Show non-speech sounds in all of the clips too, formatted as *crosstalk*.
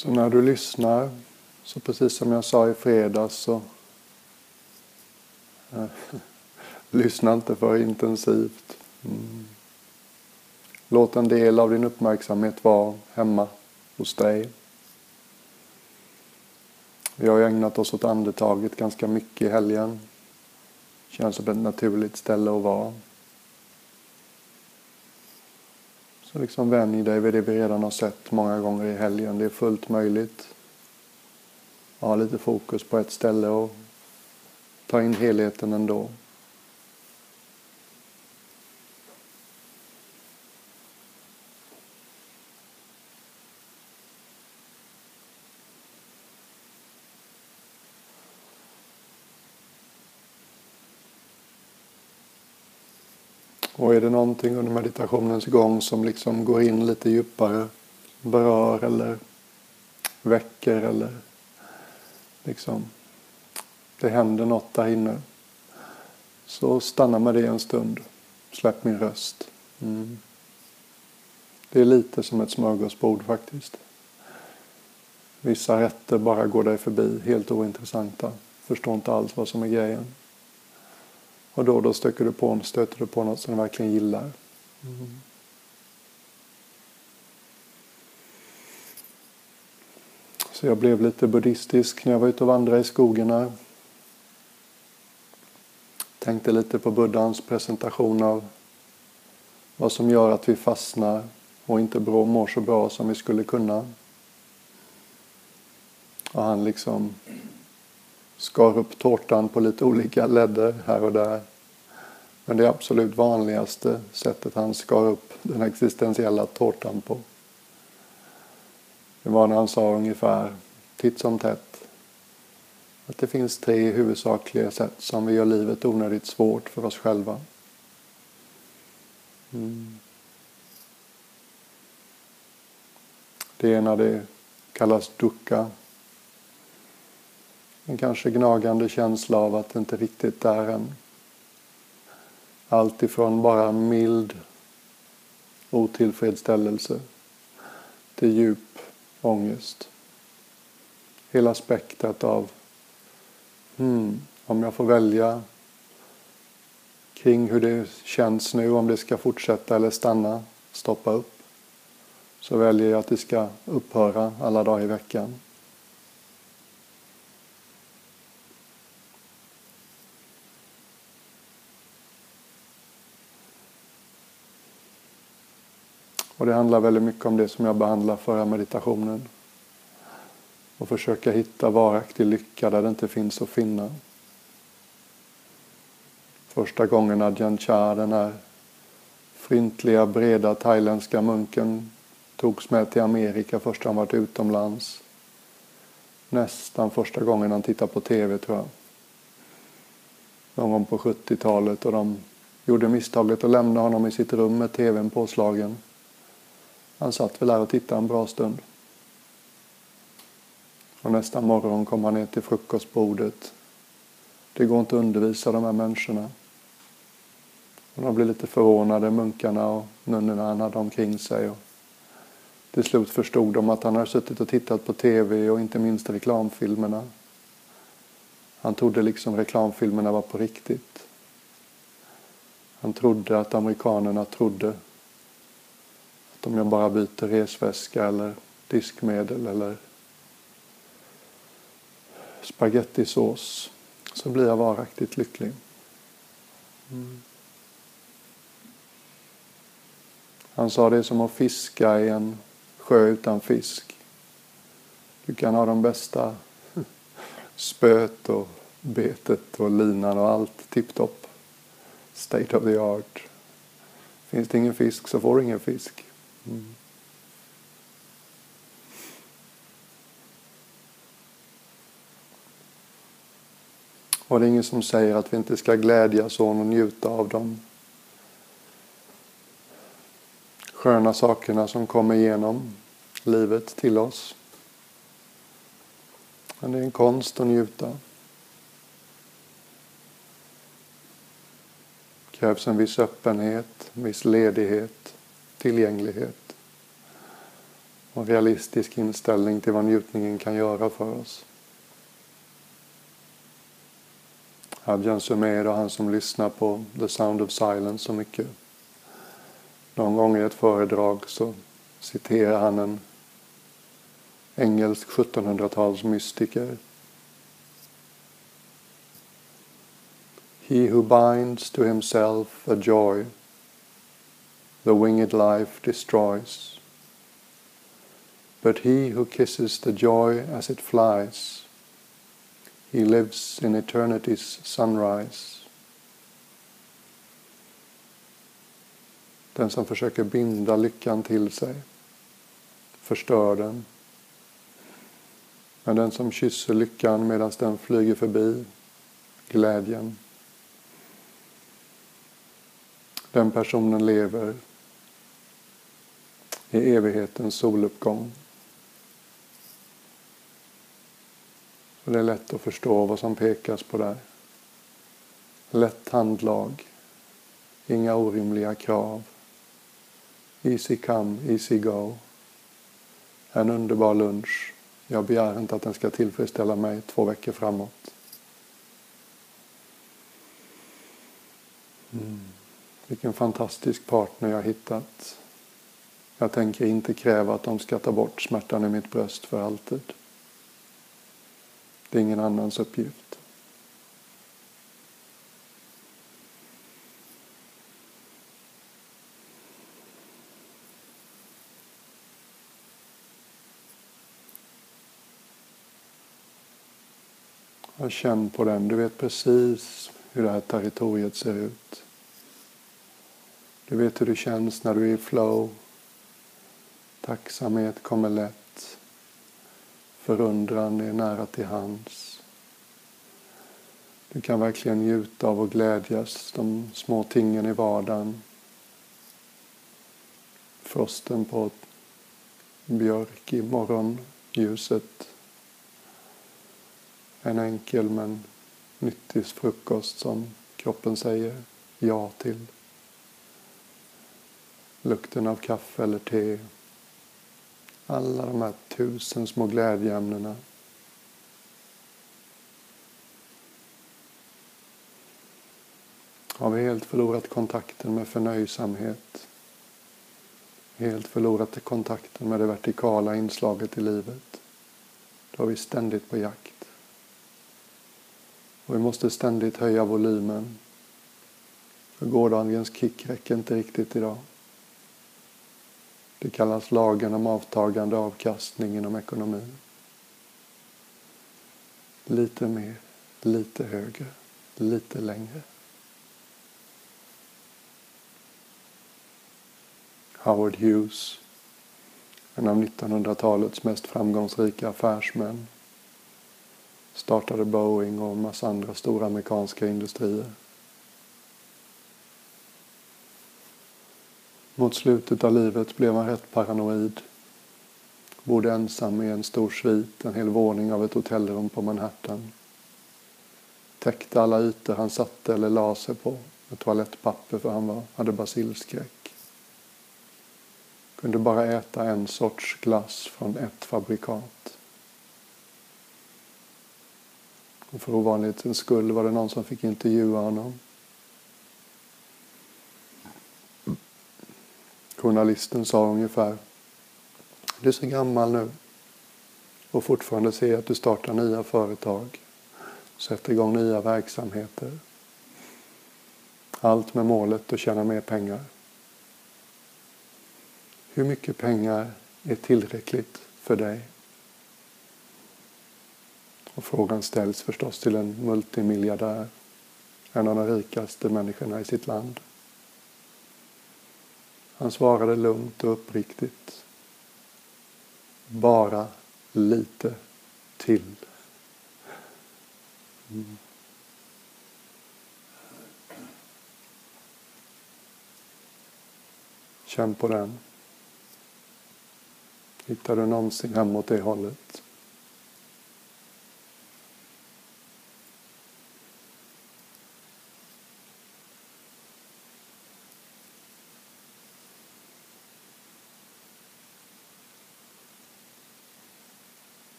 Så när du lyssnar, så precis som jag sa i fredags så eh, *laughs* lyssna inte för intensivt. Mm. Låt en del av din uppmärksamhet vara hemma hos dig. Vi har ägnat oss åt andetaget ganska mycket i helgen. Känns som ett naturligt ställe att vara. Så liksom vänj dig vid det vi redan har sett många gånger i helgen. Det är fullt möjligt. Ha lite fokus på ett ställe och ta in helheten ändå. Och är det någonting under meditationens gång som liksom går in lite djupare, berör eller väcker eller liksom det händer något där inne. Så stanna med det en stund. Släpp min röst. Mm. Det är lite som ett smörgåsbord faktiskt. Vissa rätter bara går dig förbi, helt ointressanta. Förstår inte alls vad som är grejen. Och då och då stöter du på, stöter du på något som du verkligen gillar. Mm. Så jag blev lite buddhistisk när jag var ute och vandrade i skogen här. Tänkte lite på Buddhans presentation av vad som gör att vi fastnar och inte mår så bra som vi skulle kunna. Och han liksom skar upp tårtan på lite olika ledder här och där. Men det absolut vanligaste sättet han skar upp den existentiella tårtan på det var när han sa ungefär titt som tätt att det finns tre huvudsakliga sätt som vi gör livet onödigt svårt för oss själva. Mm. Det ena det kallas dukkha en kanske gnagande känsla av att det inte riktigt är en. Allt ifrån bara mild otillfredsställelse till djup ångest. Hela spektrat av hmm, om jag får välja kring hur det känns nu, om det ska fortsätta eller stanna, stoppa upp, så väljer jag att det ska upphöra alla dagar i veckan. Och det handlar väldigt mycket om det som jag behandlade förra meditationen. Och försöka hitta varaktig lycka där det inte finns att finna. Första gången Ajahn Chah, den här fryntliga, breda thailändska munken, togs med till Amerika första han varit utomlands. Nästan första gången han tittade på TV, tror jag. Någon gång på 70-talet och de gjorde misstaget att lämna honom i sitt rum med TVn påslagen. Han satt väl där och tittade en bra stund. Och nästa morgon kom han ner till frukostbordet. Det går inte att undervisa de här människorna. Och de blev lite förvånade, munkarna och nunnorna han hade omkring sig. Och till slut förstod de att han hade suttit och tittat på TV och inte minst reklamfilmerna. Han trodde liksom reklamfilmerna var på riktigt. Han trodde att amerikanerna trodde om jag bara byter resväska eller diskmedel eller spagettisås så blir jag varaktigt lycklig. Mm. Han sa det är som att fiska i en sjö utan fisk. Du kan ha de bästa spöet och betet och linan och allt tipptopp. State of the art. Finns det ingen fisk så får du ingen fisk. Mm. Och det är ingen som säger att vi inte ska glädjas åt och njuta av de sköna sakerna som kommer igenom livet till oss. Men det är en konst att njuta. Det krävs en viss öppenhet, en viss ledighet tillgänglighet. och realistisk inställning till vad njutningen kan göra för oss. Adjan Sumer och han som lyssnar på The Sound of Silence så mycket. Någon gång i ett föredrag så citerar han en engelsk 1700-tals mystiker. He who binds to himself a joy the winged life destroys. But he who kisses the joy as it flies, he lives in eternity's sunrise. Den som försöker binda lyckan till sig förstör den. Men den som kysser lyckan medan den flyger förbi, glädjen, den personen lever i evighetens soluppgång. Och det är lätt att förstå vad som pekas på där. Lätt handlag, inga orimliga krav. Easy come, easy go. En underbar lunch. Jag begär inte att den ska tillfredsställa mig två veckor framåt. Mm. Vilken fantastisk partner jag hittat. Jag tänker inte kräva att de ska ta bort smärtan i mitt bröst för alltid. Det är ingen annans uppgift. Jag känn på den. Du vet precis hur det här territoriet ser ut. Du vet hur det känns när du är i flow. Tacksamhet kommer lätt. Förundran är nära till hands. Du kan verkligen njuta av och glädjas de små tingen i vardagen. Frosten på björk i morgonljuset. En enkel men nyttig frukost som kroppen säger ja till. Lukten av kaffe eller te alla de här tusen små glädjeämnena. Har vi helt förlorat kontakten med förnöjsamhet? Helt förlorat kontakten med det vertikala inslaget i livet? Då är vi ständigt på jakt. Och vi måste ständigt höja volymen. För gårdagens kick räcker inte riktigt idag. Det kallas lagen om avtagande avkastning inom ekonomin. Lite mer, lite högre, lite längre. Howard Hughes, en av 1900-talets mest framgångsrika affärsmän, startade Boeing och en massa andra stora amerikanska industrier. Mot slutet av livet blev han rätt paranoid. Bodde ensam i en stor svit, en hel våning av ett hotellrum på Manhattan. Täckte alla ytor han satte eller la sig på med toalettpapper för han var, hade basilskräck. Kunde bara äta en sorts glass från ett fabrikat. Och för ovanlighetens skull var det någon som fick intervjua honom. Journalisten sa ungefär Du är så gammal nu och fortfarande ser att du startar nya företag, sätter igång nya verksamheter. Allt med målet att tjäna mer pengar. Hur mycket pengar är tillräckligt för dig? Och frågan ställs förstås till en multimiljardär, en av de rikaste människorna i sitt land. Han svarade lugnt och uppriktigt. Bara lite till. Mm. Känn på den. Hittar du någonsin hem åt det hållet?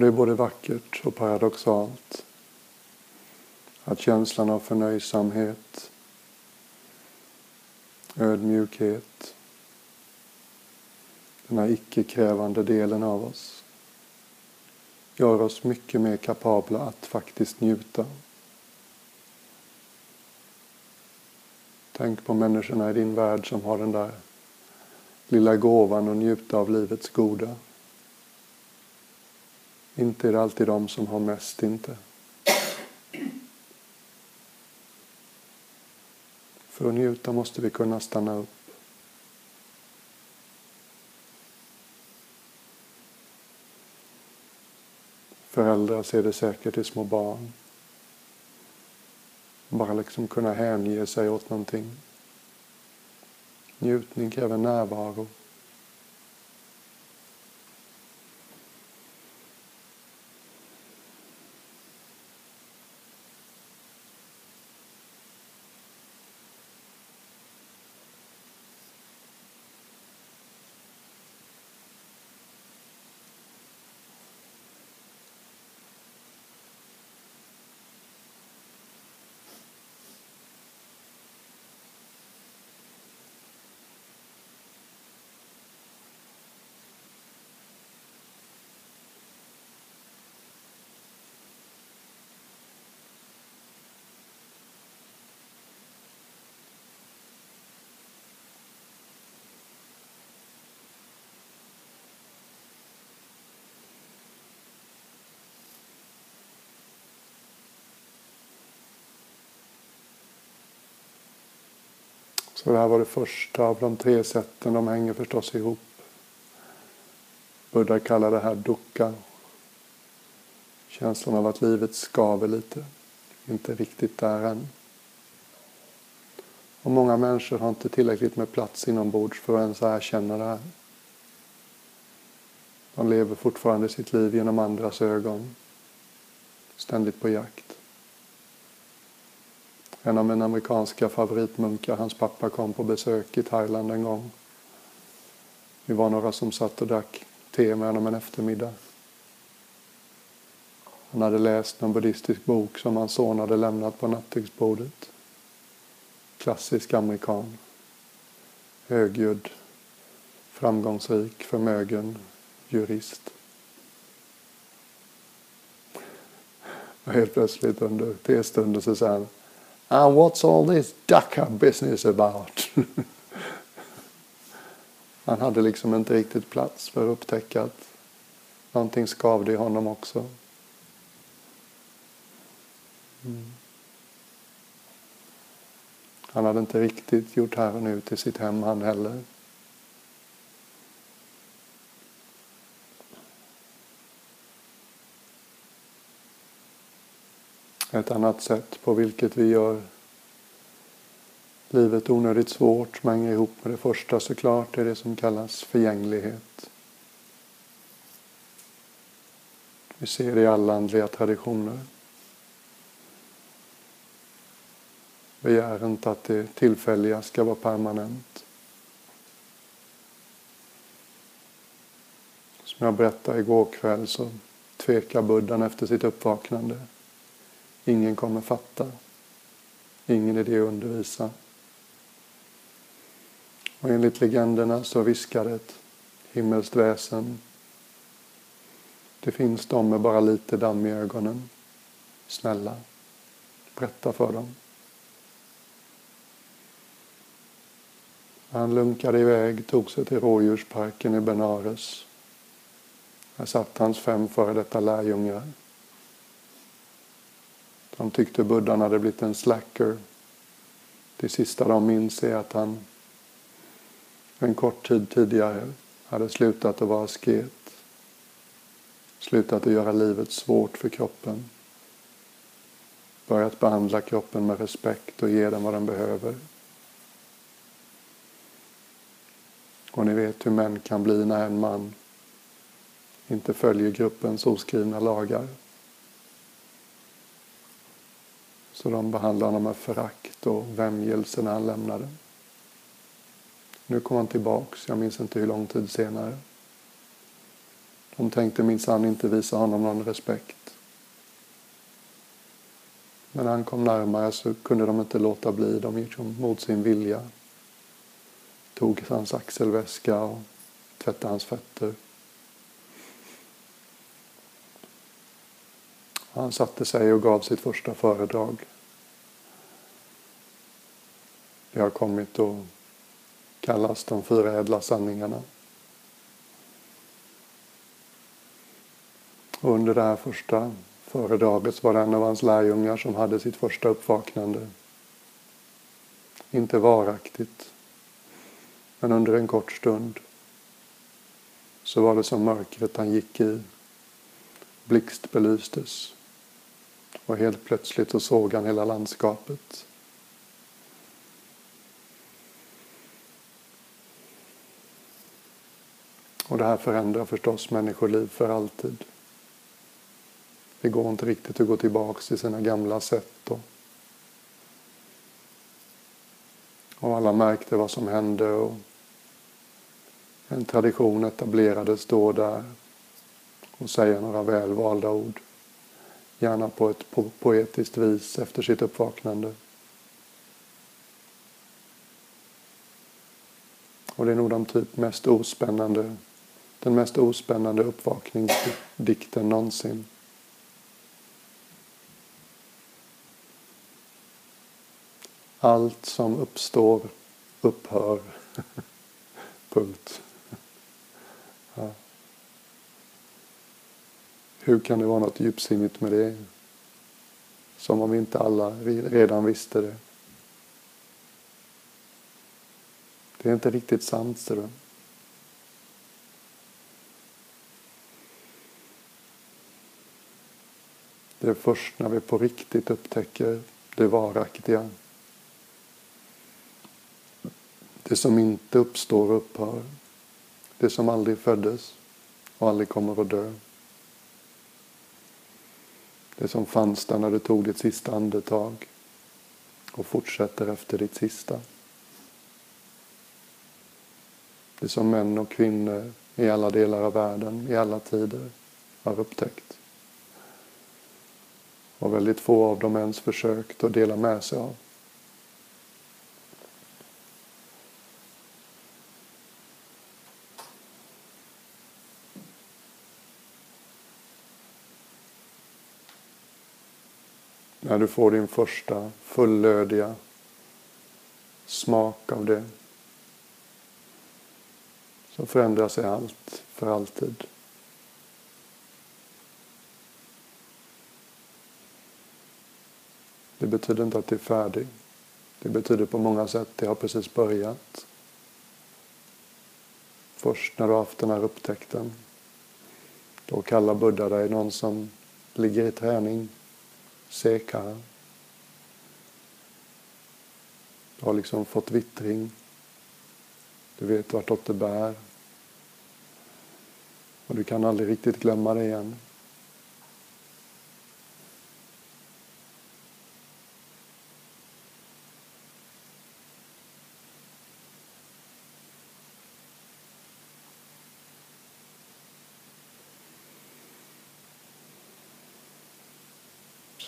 Och det är både vackert och paradoxalt. Att känslan av förnöjsamhet, ödmjukhet, den här icke-krävande delen av oss gör oss mycket mer kapabla att faktiskt njuta. Tänk på människorna i din värld som har den där lilla gåvan att njuta av livets goda. Inte är det alltid de som har mest, inte. För att njuta måste vi kunna stanna upp. Föräldrar ser det säkert i små barn. Bara liksom kunna hänge sig åt någonting. Njutning kräver närvaro. Så det här var det första av de tre sätten. De hänger förstås ihop. Buddha kallar det här dukkha. Känslan av att livet skaver lite. Inte riktigt där än. Och många människor har inte tillräckligt med plats inombords för att ens erkänna det här. De lever fortfarande sitt liv genom andras ögon. Ständigt på jakt. En av mina amerikanska favoritmunkar, hans pappa kom på besök i Thailand en gång. Vi var några som satt och drack te med honom en eftermiddag. Han hade läst en buddhistisk bok som hans son hade lämnat på nattduksbordet. Klassisk amerikan. Högljudd, framgångsrik, förmögen jurist. Och helt plötsligt under testunden så säger han And what's all this Dhaka business about? *laughs* Han hade liksom inte riktigt plats för att upptäcka att någonting skavde i honom också. Mm. Han hade inte riktigt gjort här och nu till sitt hem han heller. Ett annat sätt på vilket vi gör livet onödigt svårt som hänger ihop med det första såklart är det som kallas förgänglighet. Vi ser det i alla andliga traditioner. Begär inte att det tillfälliga ska vara permanent. Som jag berättade igår kväll så tvekar buddhan efter sitt uppvaknande. Ingen kommer fatta. Ingen idé att undervisa. Och enligt legenderna så viskade ett himmelskt väsen. Det finns de med bara lite damm i ögonen. Snälla, berätta för dem. Han lunkade iväg, tog sig till rådjursparken i Benares. Här satt hans fem före detta lärjungar. De tyckte buddhan hade blivit en slacker. Det sista de minns är att han en kort tid tidigare hade slutat att vara asket. Slutat att göra livet svårt för kroppen. Börjat behandla kroppen med respekt och ge den vad den behöver. Och ni vet hur män kan bli när en man inte följer gruppens oskrivna lagar. Så de behandlar honom med förakt och vämjelse när han lämnade. Nu kom han tillbaks, jag minns inte hur lång tid senare. De tänkte minsann inte visa honom någon respekt. Men när han kom närmare så kunde de inte låta bli. De gick mot sin vilja. Tog hans axelväska och tvättade hans fötter. Han satte sig och gav sitt första föredrag. Det har kommit att kallas de fyra ädla sanningarna. Och under det här första föredraget var det en av hans lärjungar som hade sitt första uppvaknande. Inte varaktigt, men under en kort stund så var det som mörkret han gick i blixtbelystes och helt plötsligt så såg han hela landskapet. Och det här förändrar förstås människoliv för alltid. Det går inte riktigt att gå tillbaks till sina gamla sätt. Och, och alla märkte vad som hände och en tradition etablerades då där och säga några välvalda ord. Gärna på ett po poetiskt vis efter sitt uppvaknande. Och det är nog den typ mest ospännande, den mest ospännande uppvakningsdikten någonsin. Allt som uppstår upphör. *laughs* Punkt. Ja. Hur kan det vara något djupsinnigt med det? Som om inte alla redan visste det. Det är inte riktigt sant, ser du. Det är först när vi på riktigt upptäcker det varaktiga. Det som inte uppstår och upphör. Det som aldrig föddes och aldrig kommer att dö. Det som fanns där när du tog ditt sista andetag och fortsätter efter ditt sista. Det som män och kvinnor i alla delar av världen, i alla tider, har upptäckt. Och väldigt få av dem ens försökt att dela med sig av. du får din första fullödiga smak av det så förändrar sig allt för alltid. Det betyder inte att det är färdigt. Det betyder på många sätt att det har precis börjat. Först när du har haft den här upptäckten. Då kallar Buddha dig någon som ligger i träning Seka. Du har liksom fått vittring. Du vet vartåt det bär. Och du kan aldrig riktigt glömma det igen.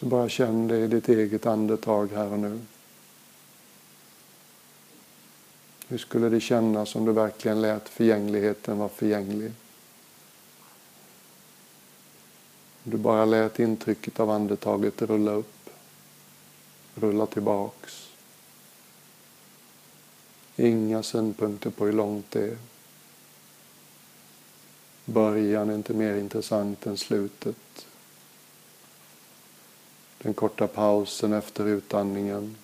Så bara känn det i ditt eget andetag här och nu. Hur skulle det kännas om du verkligen lät förgängligheten vara förgänglig? Om du bara lät intrycket av andetaget rulla upp, rulla tillbaks. Inga synpunkter på hur långt det är. Början är inte mer intressant än slutet. Den korta pausen efter utandningen.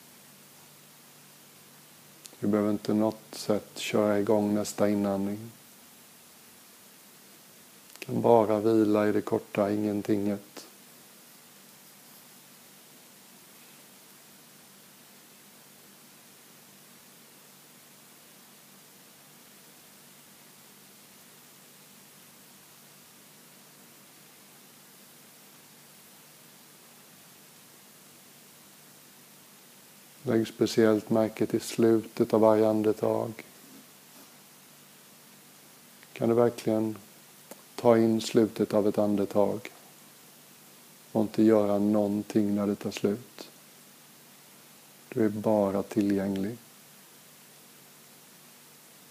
Vi behöver inte något sätt köra igång nästa inandning. Kan bara vila i det korta ingentinget. Lägg speciellt märke till slutet av varje andetag. Kan du verkligen Ta in slutet av ett andetag och inte göra någonting när det tar slut. Du är bara tillgänglig.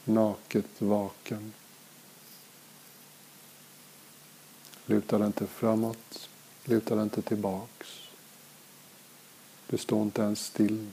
Naket vaken. Luta dig inte framåt, luta dig inte tillbaks. Du står inte ens still.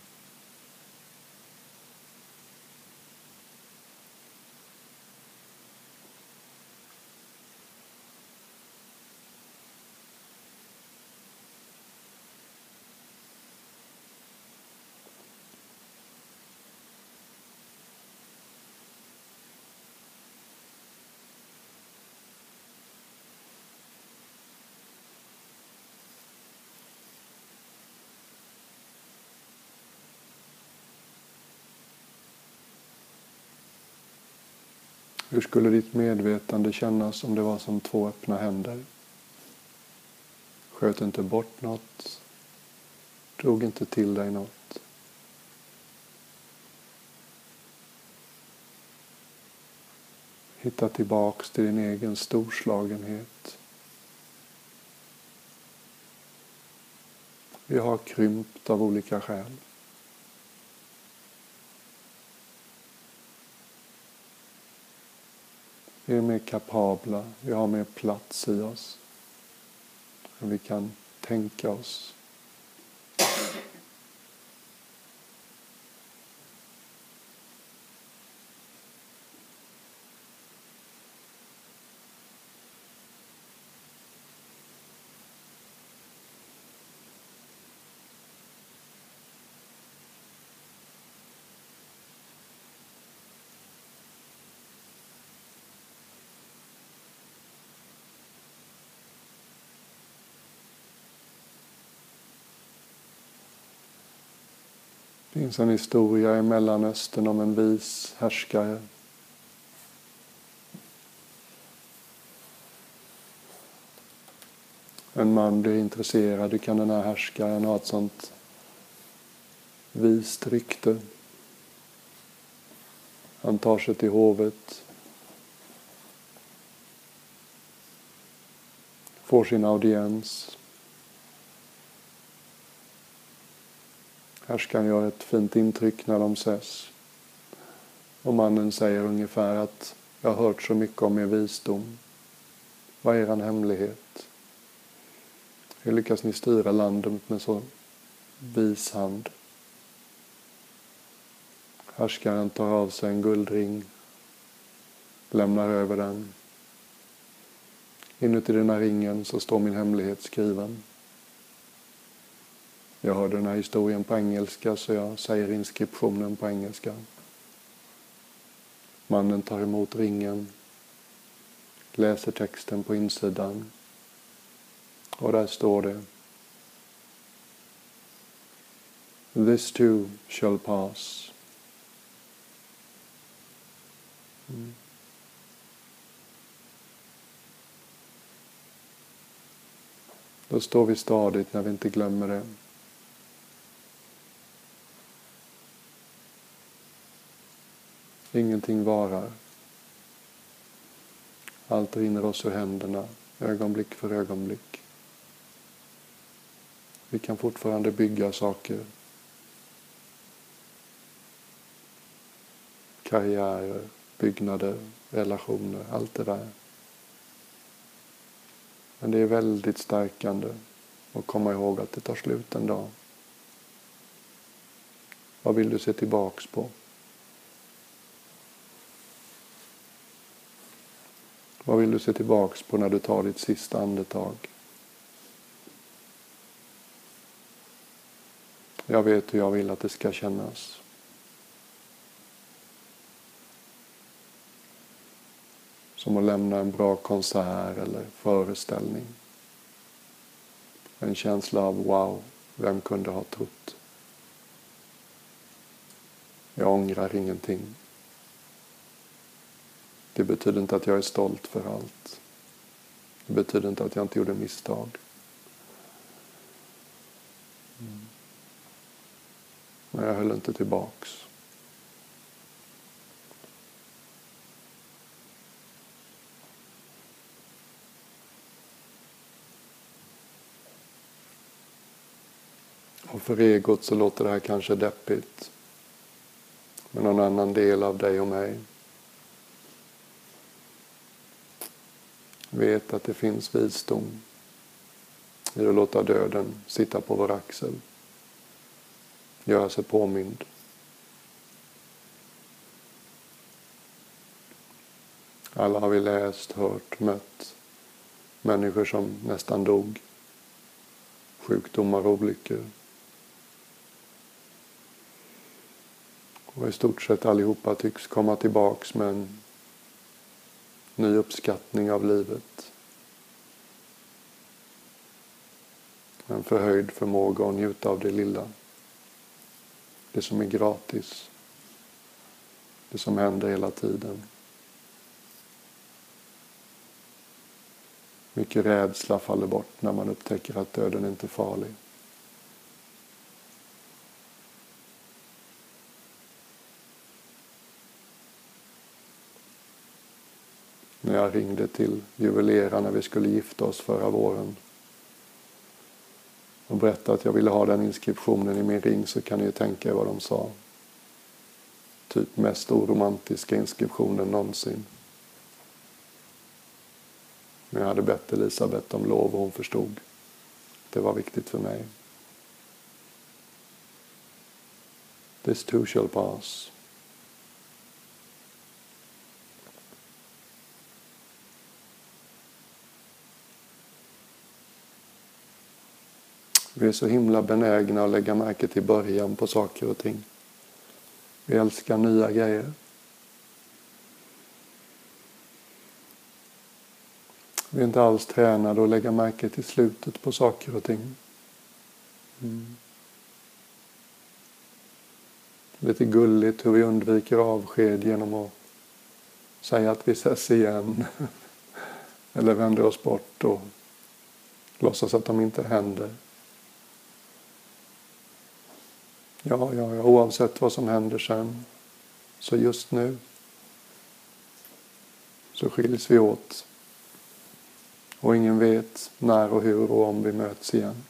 Hur skulle ditt medvetande kännas om det var som två öppna händer? Sköt inte bort något. Drog inte till dig något. Hitta tillbaks till din egen storslagenhet. Vi har krympt av olika skäl. Vi är mer kapabla, vi har mer plats i oss än vi kan tänka oss. Det finns en historia i Mellanöstern om en vis härskare. En man blir intresserad, hur kan den här härskaren ha ett sånt vist rykte? Han tar sig till hovet, får sin audiens. Härskaren gör ett fint intryck när de ses. Och mannen säger ungefär att jag har hört så mycket om er visdom. Vad är er hemlighet? Hur lyckas ni styra landet med så vis hand? Härskaren tar av sig en guldring, lämnar över den. Inuti den här ringen så står min hemlighet skriven. Jag hörde den här historien på engelska så jag säger inskriptionen på engelska. Mannen tar emot ringen, läser texten på insidan och där står det This too shall pass. Mm. Då står vi stadigt när vi inte glömmer det. Ingenting varar. Allt rinner oss ur händerna, ögonblick för ögonblick. Vi kan fortfarande bygga saker. Karriärer, byggnader, relationer, allt det där. Men det är väldigt stärkande att komma ihåg att det tar slut en dag. Vad vill du se tillbaks på? Vad vill du se tillbaks på när du tar ditt sista andetag? Jag vet hur jag vill att det ska kännas. Som att lämna en bra konsert eller föreställning. En känsla av wow, vem kunde ha trott? Jag ångrar ingenting. Det betyder inte att jag är stolt för allt. Det betyder inte att jag inte gjorde misstag. Mm. Men jag höll inte tillbaks. Och för egot så låter det här kanske deppigt. Men någon annan del av dig och mig vet att det finns visdom i att låta döden sitta på vår axel. Göra sig påmind. Alla har vi läst, hört, mött människor som nästan dog. Sjukdomar och olyckor. Och i stort sett allihopa tycks komma tillbaks med en ny uppskattning av livet. En förhöjd förmåga att njuta av det lilla. Det som är gratis. Det som händer hela tiden. Mycket rädsla faller bort när man upptäcker att döden inte är farlig. När jag ringde till juveleraren när vi skulle gifta oss förra våren och berättade att jag ville ha den inskriptionen i min ring så kan ni ju tänka er vad de sa. Typ mest oromantiska inskriptionen någonsin. Men jag hade bett Elisabet om lov och hon förstod. Det var viktigt för mig. This too shall pass. Vi är så himla benägna att lägga märke till början på saker och ting. Vi älskar nya grejer. Vi är inte alls tränade att lägga märke till slutet på saker och ting. Mm. Lite gulligt hur vi undviker avsked genom att säga att vi ses igen. *laughs* Eller vänder oss bort och låtsas att de inte händer. Ja, ja, ja, oavsett vad som händer sen. Så just nu så skiljs vi åt. Och ingen vet när och hur och om vi möts igen.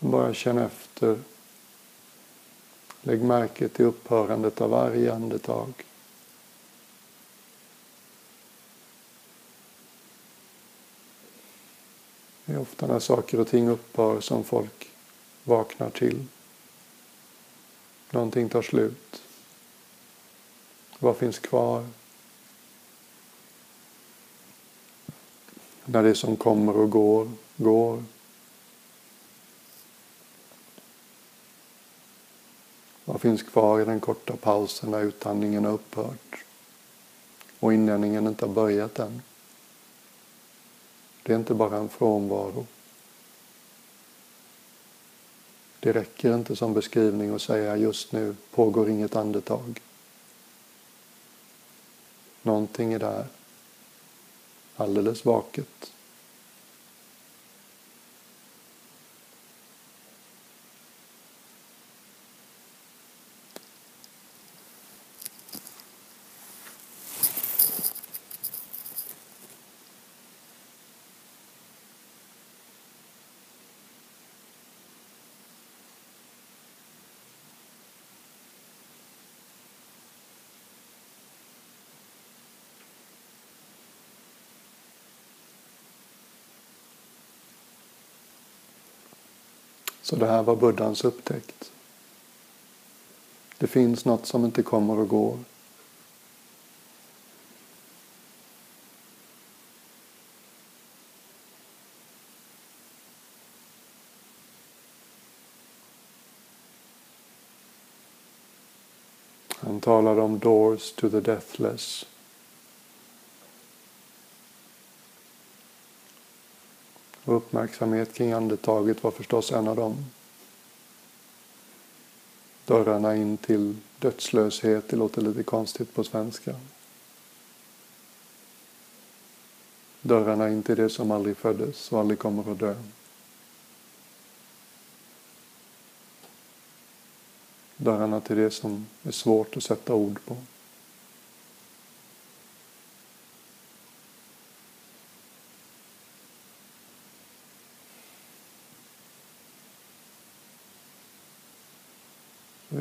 Så bara känn efter Lägg märke till upphörandet av varje andetag. Det är ofta när saker och ting upphör som folk vaknar till. Någonting tar slut. Vad finns kvar? När det som kommer och går, går. Och finns kvar i den korta pausen när utandningen har upphört och inandningen inte har börjat än? Det är inte bara en frånvaro. Det räcker inte som beskrivning att säga just nu pågår inget andetag. Någonting är där, alldeles vaket. Så det här var buddhans upptäckt. Det finns något som inte kommer och går. Han talade om doors to the deathless. Och uppmärksamhet kring andetaget var förstås en av dem. Dörrarna in till dödslöshet, det låter lite konstigt på svenska. Dörrarna in till det som aldrig föddes och aldrig kommer att dö. dörrarna till det som är svårt att sätta ord på.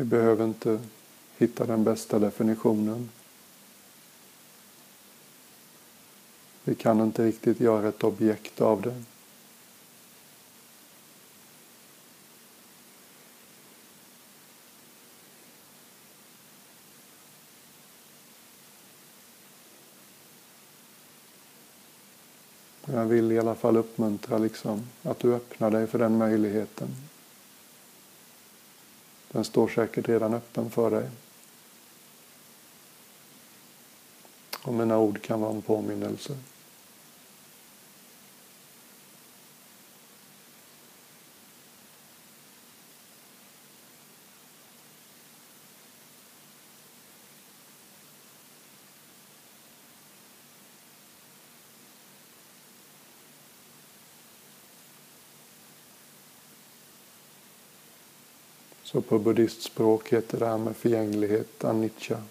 Vi behöver inte hitta den bästa definitionen. Vi kan inte riktigt göra ett objekt av det. Jag vill i alla fall uppmuntra liksom att du öppnar dig för den möjligheten. Den står säkert redan öppen för dig. Och mina ord kan vara en påminnelse. Så på buddhistspråk heter det här med förgänglighet anicca.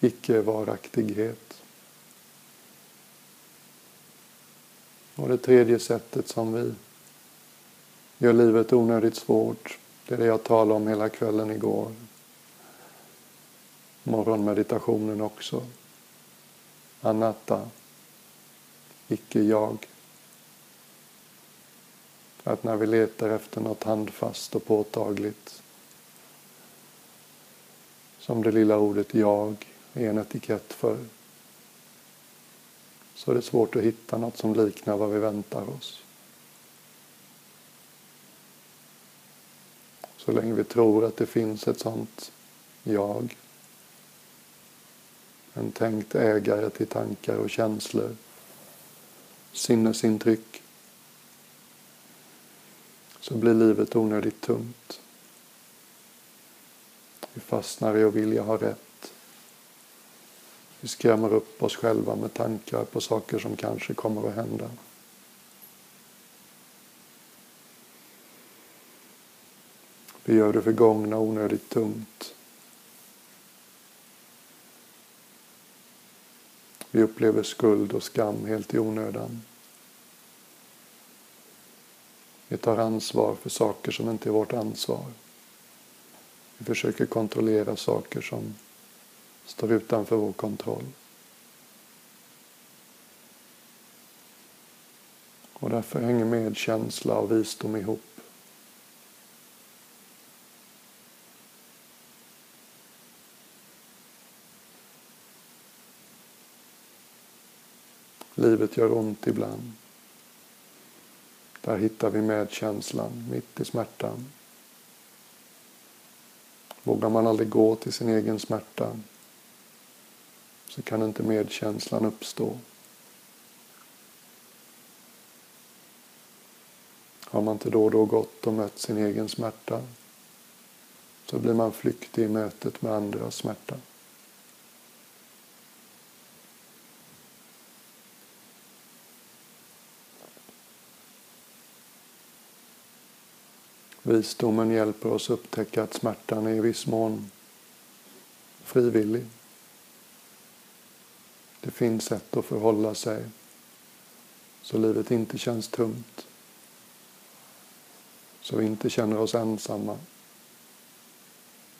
Icke-varaktighet. Och det tredje sättet som vi gör livet onödigt svårt, det är det jag talade om hela kvällen igår. Morgonmeditationen också. Anatta, icke-jag. Att när vi letar efter något handfast och påtagligt som det lilla ordet jag är en etikett för så är det svårt att hitta något som liknar vad vi väntar oss. Så länge vi tror att det finns ett sånt jag, en tänkt ägare till tankar och känslor, sinnesintryck, så blir livet onödigt tungt. Vi fastnar i att vilja ha rätt. Vi skrämmer upp oss själva med tankar på saker som kanske kommer att hända. Vi gör det förgångna onödigt tungt. Vi upplever skuld och skam helt i onödan. Vi tar ansvar för saker som inte är vårt ansvar. Vi försöker kontrollera saker som står utanför vår kontroll. Och därför hänger medkänsla och visdom ihop. Livet gör ont ibland. Där hittar vi medkänslan mitt i smärtan. Vågar man aldrig gå till sin egen smärta så kan inte medkänslan uppstå. Har man inte då och då gått och mött sin egen smärta så blir man flyktig i mötet med andras smärta. Visdomen hjälper oss upptäcka att smärtan är i viss mån frivillig. Det finns sätt att förhålla sig så livet inte känns tungt. Så vi inte känner oss ensamma.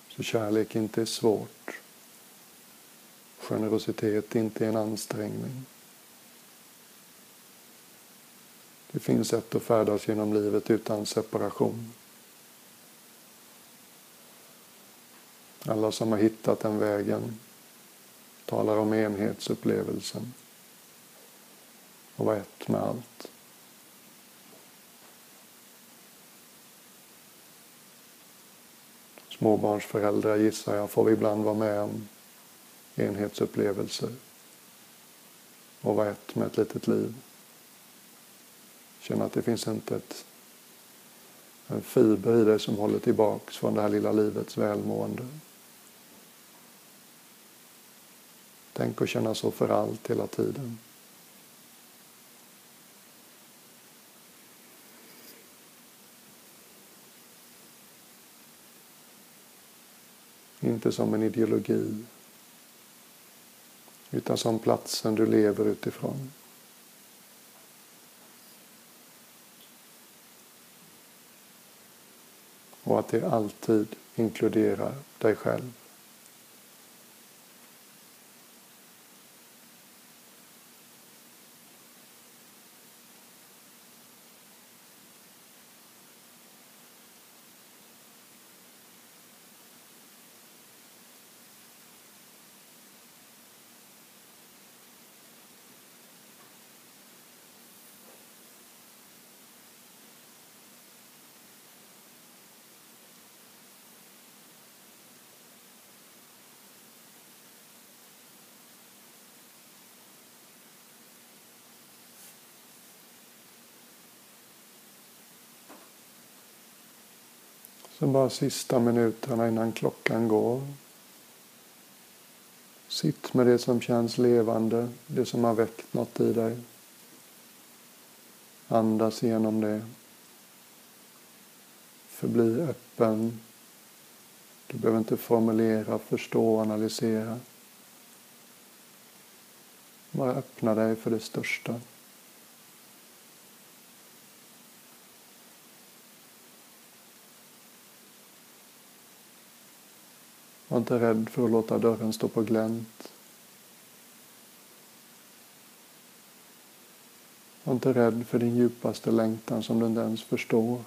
Så kärlek inte är svårt. Generositet inte är en ansträngning. Det finns sätt att färdas genom livet utan separation. Alla som har hittat den vägen talar om enhetsupplevelsen och vara ett med allt. Småbarnsföräldrar gissar jag får vi ibland vara med om enhetsupplevelser och vara ett med ett litet liv. Känna att det finns inte ett, en fiber i dig som håller tillbaks från det här lilla livets välmående. Tänk att känna så för allt hela tiden. Inte som en ideologi. Utan som platsen du lever utifrån. Och att det alltid inkluderar dig själv. Så bara sista minuterna innan klockan går. Sitt med det som känns levande, det som har väckt något i dig. Andas igenom det. Förbli öppen. Du behöver inte formulera, förstå, analysera. Bara öppna dig för det största. Var inte rädd för att låta dörren stå på glänt. Var inte rädd för din djupaste längtan som du inte ens förstår.